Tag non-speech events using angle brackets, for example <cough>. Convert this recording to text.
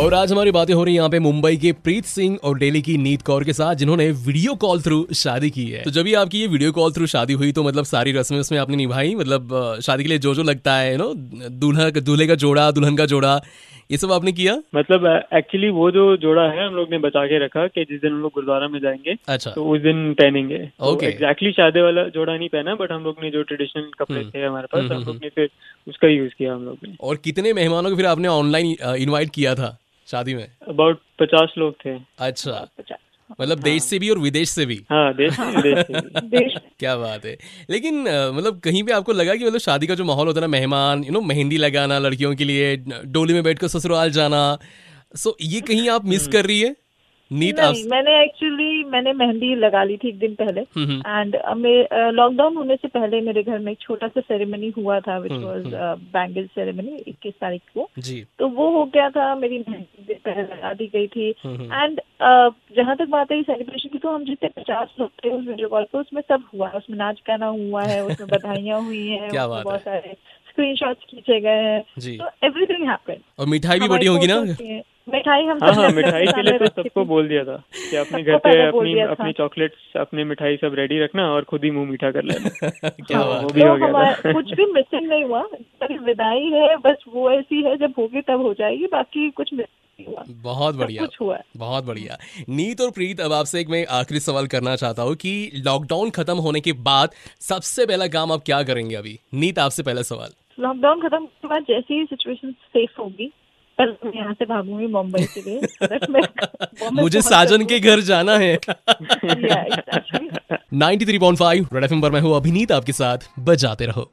और आज हमारी बातें हो रही है यहाँ पे मुंबई के प्रीत सिंह और डेली की नीत कौर के साथ जिन्होंने वीडियो कॉल थ्रू शादी की है। तो जब भी आपकी ये वीडियो कॉल थ्रू शादी हुई तो मतलब सारी रस्में उसमें आपने निभाई मतलब शादी के लिए जो जो लगता है नो दूल्हा दूल्हे का जोड़ा दुल्हन का जोड़ा ये सब आपने किया? मतलब एक्चुअली वो जो जोड़ा है हम लोग ने बचा के रखा कि जिस दिन हम लोग गुरुद्वारा में जाएँगे अच्छा। तो उस दिन पहनेंगे। Okay Okay. एग्जैक्टली शादी वाला जोड़ा नहीं पहना बट हम लोग ने जो ट्रेडिशनल कपड़े थे हमारे पास हम्म, हम लोग ने फिर उसका यूज़ किया हम लोग ने। और कितने मेहमानों को फिर आपने ऑनलाइन इन्वाइट किया था? शादी में? अबाउट पचास लोग थे। अच्छा। मतलब हाँ। देश से भी और विदेश से भी? हाँ देश से विदेश से भी। <laughs> देश क्या बात है। लेकिन मतलब कहीं पे आपको लगा कि मतलब शादी का जो माहौल होता है ना मेहमान यू नो मेहंदी लगाना लड़कियों के लिए डोली में बैठकर ससुराल जाना सो ये कहीं आप मिस कर रही है? नीत नहीं मैंने एक्चुअली मैंने मेहंदी लगा ली थी एक दिन पहले। एंड लॉकडाउन होने से पहले मेरे घर में एक छोटा सा सेरेमनी हुआ था विच वॉज़ बैंगल सेरेमनी इक्कीस तारीख को। जी। तो वो हो गया था मेरी मेहंदी पहले लगा दी गई थी। एंड जहाँ तक बात है सेलिब्रेशन की तो हम जितने पचास लोग थे उस वीडियो कॉल पर उसमें सब हुआ है उसमें नाच गाना हुआ है उसमें <laughs> बधाइयाँ हुई हैं बहुत सारे स्क्रीनशॉट्स खींचे गए हैं। तो एवरीथिंग हैपेंड और मिठाई भी बड़ी होगी ना? मिठाई हम हाँ हाँ मिठाई के लिए तो सबको बोल दिया था कि <laughs> अपने घर पे अपनी अपनी चॉकलेट्स अपनी मिठाई सब रेडी रखना और खुद ही मुँह मीठा कर लेना। <laughs> क्या हाँ, वो है। भी तो हो गया था। कुछ भी मिसिंग नहीं हुआ। विदाई है बस वो ऐसी है जब होगी तब हो जाएगी बाकी कुछ मिस नहीं हुआ। बहुत बढ़िया। कुछ हुआ बहुत बढ़िया। नीत और प्रीत अब आपसे एक मैं आखिरी सवाल करना चाहता हूँ कि लॉकडाउन खत्म होने के बाद सबसे पहला काम आप क्या करेंगे अभी? नीत आपसे पहला सवाल। लॉकडाउन खत्म होने के बाद जैसी ही सिचुएशन सेफ़ होगी पर मैं यहाँ से भागूँगी मुंबई के लिए। <laughs> मुझे साजन के घर जाना है। Ninety three point five red FM पर मैं हूँ अभिनीत आपके साथ बजाते रहो।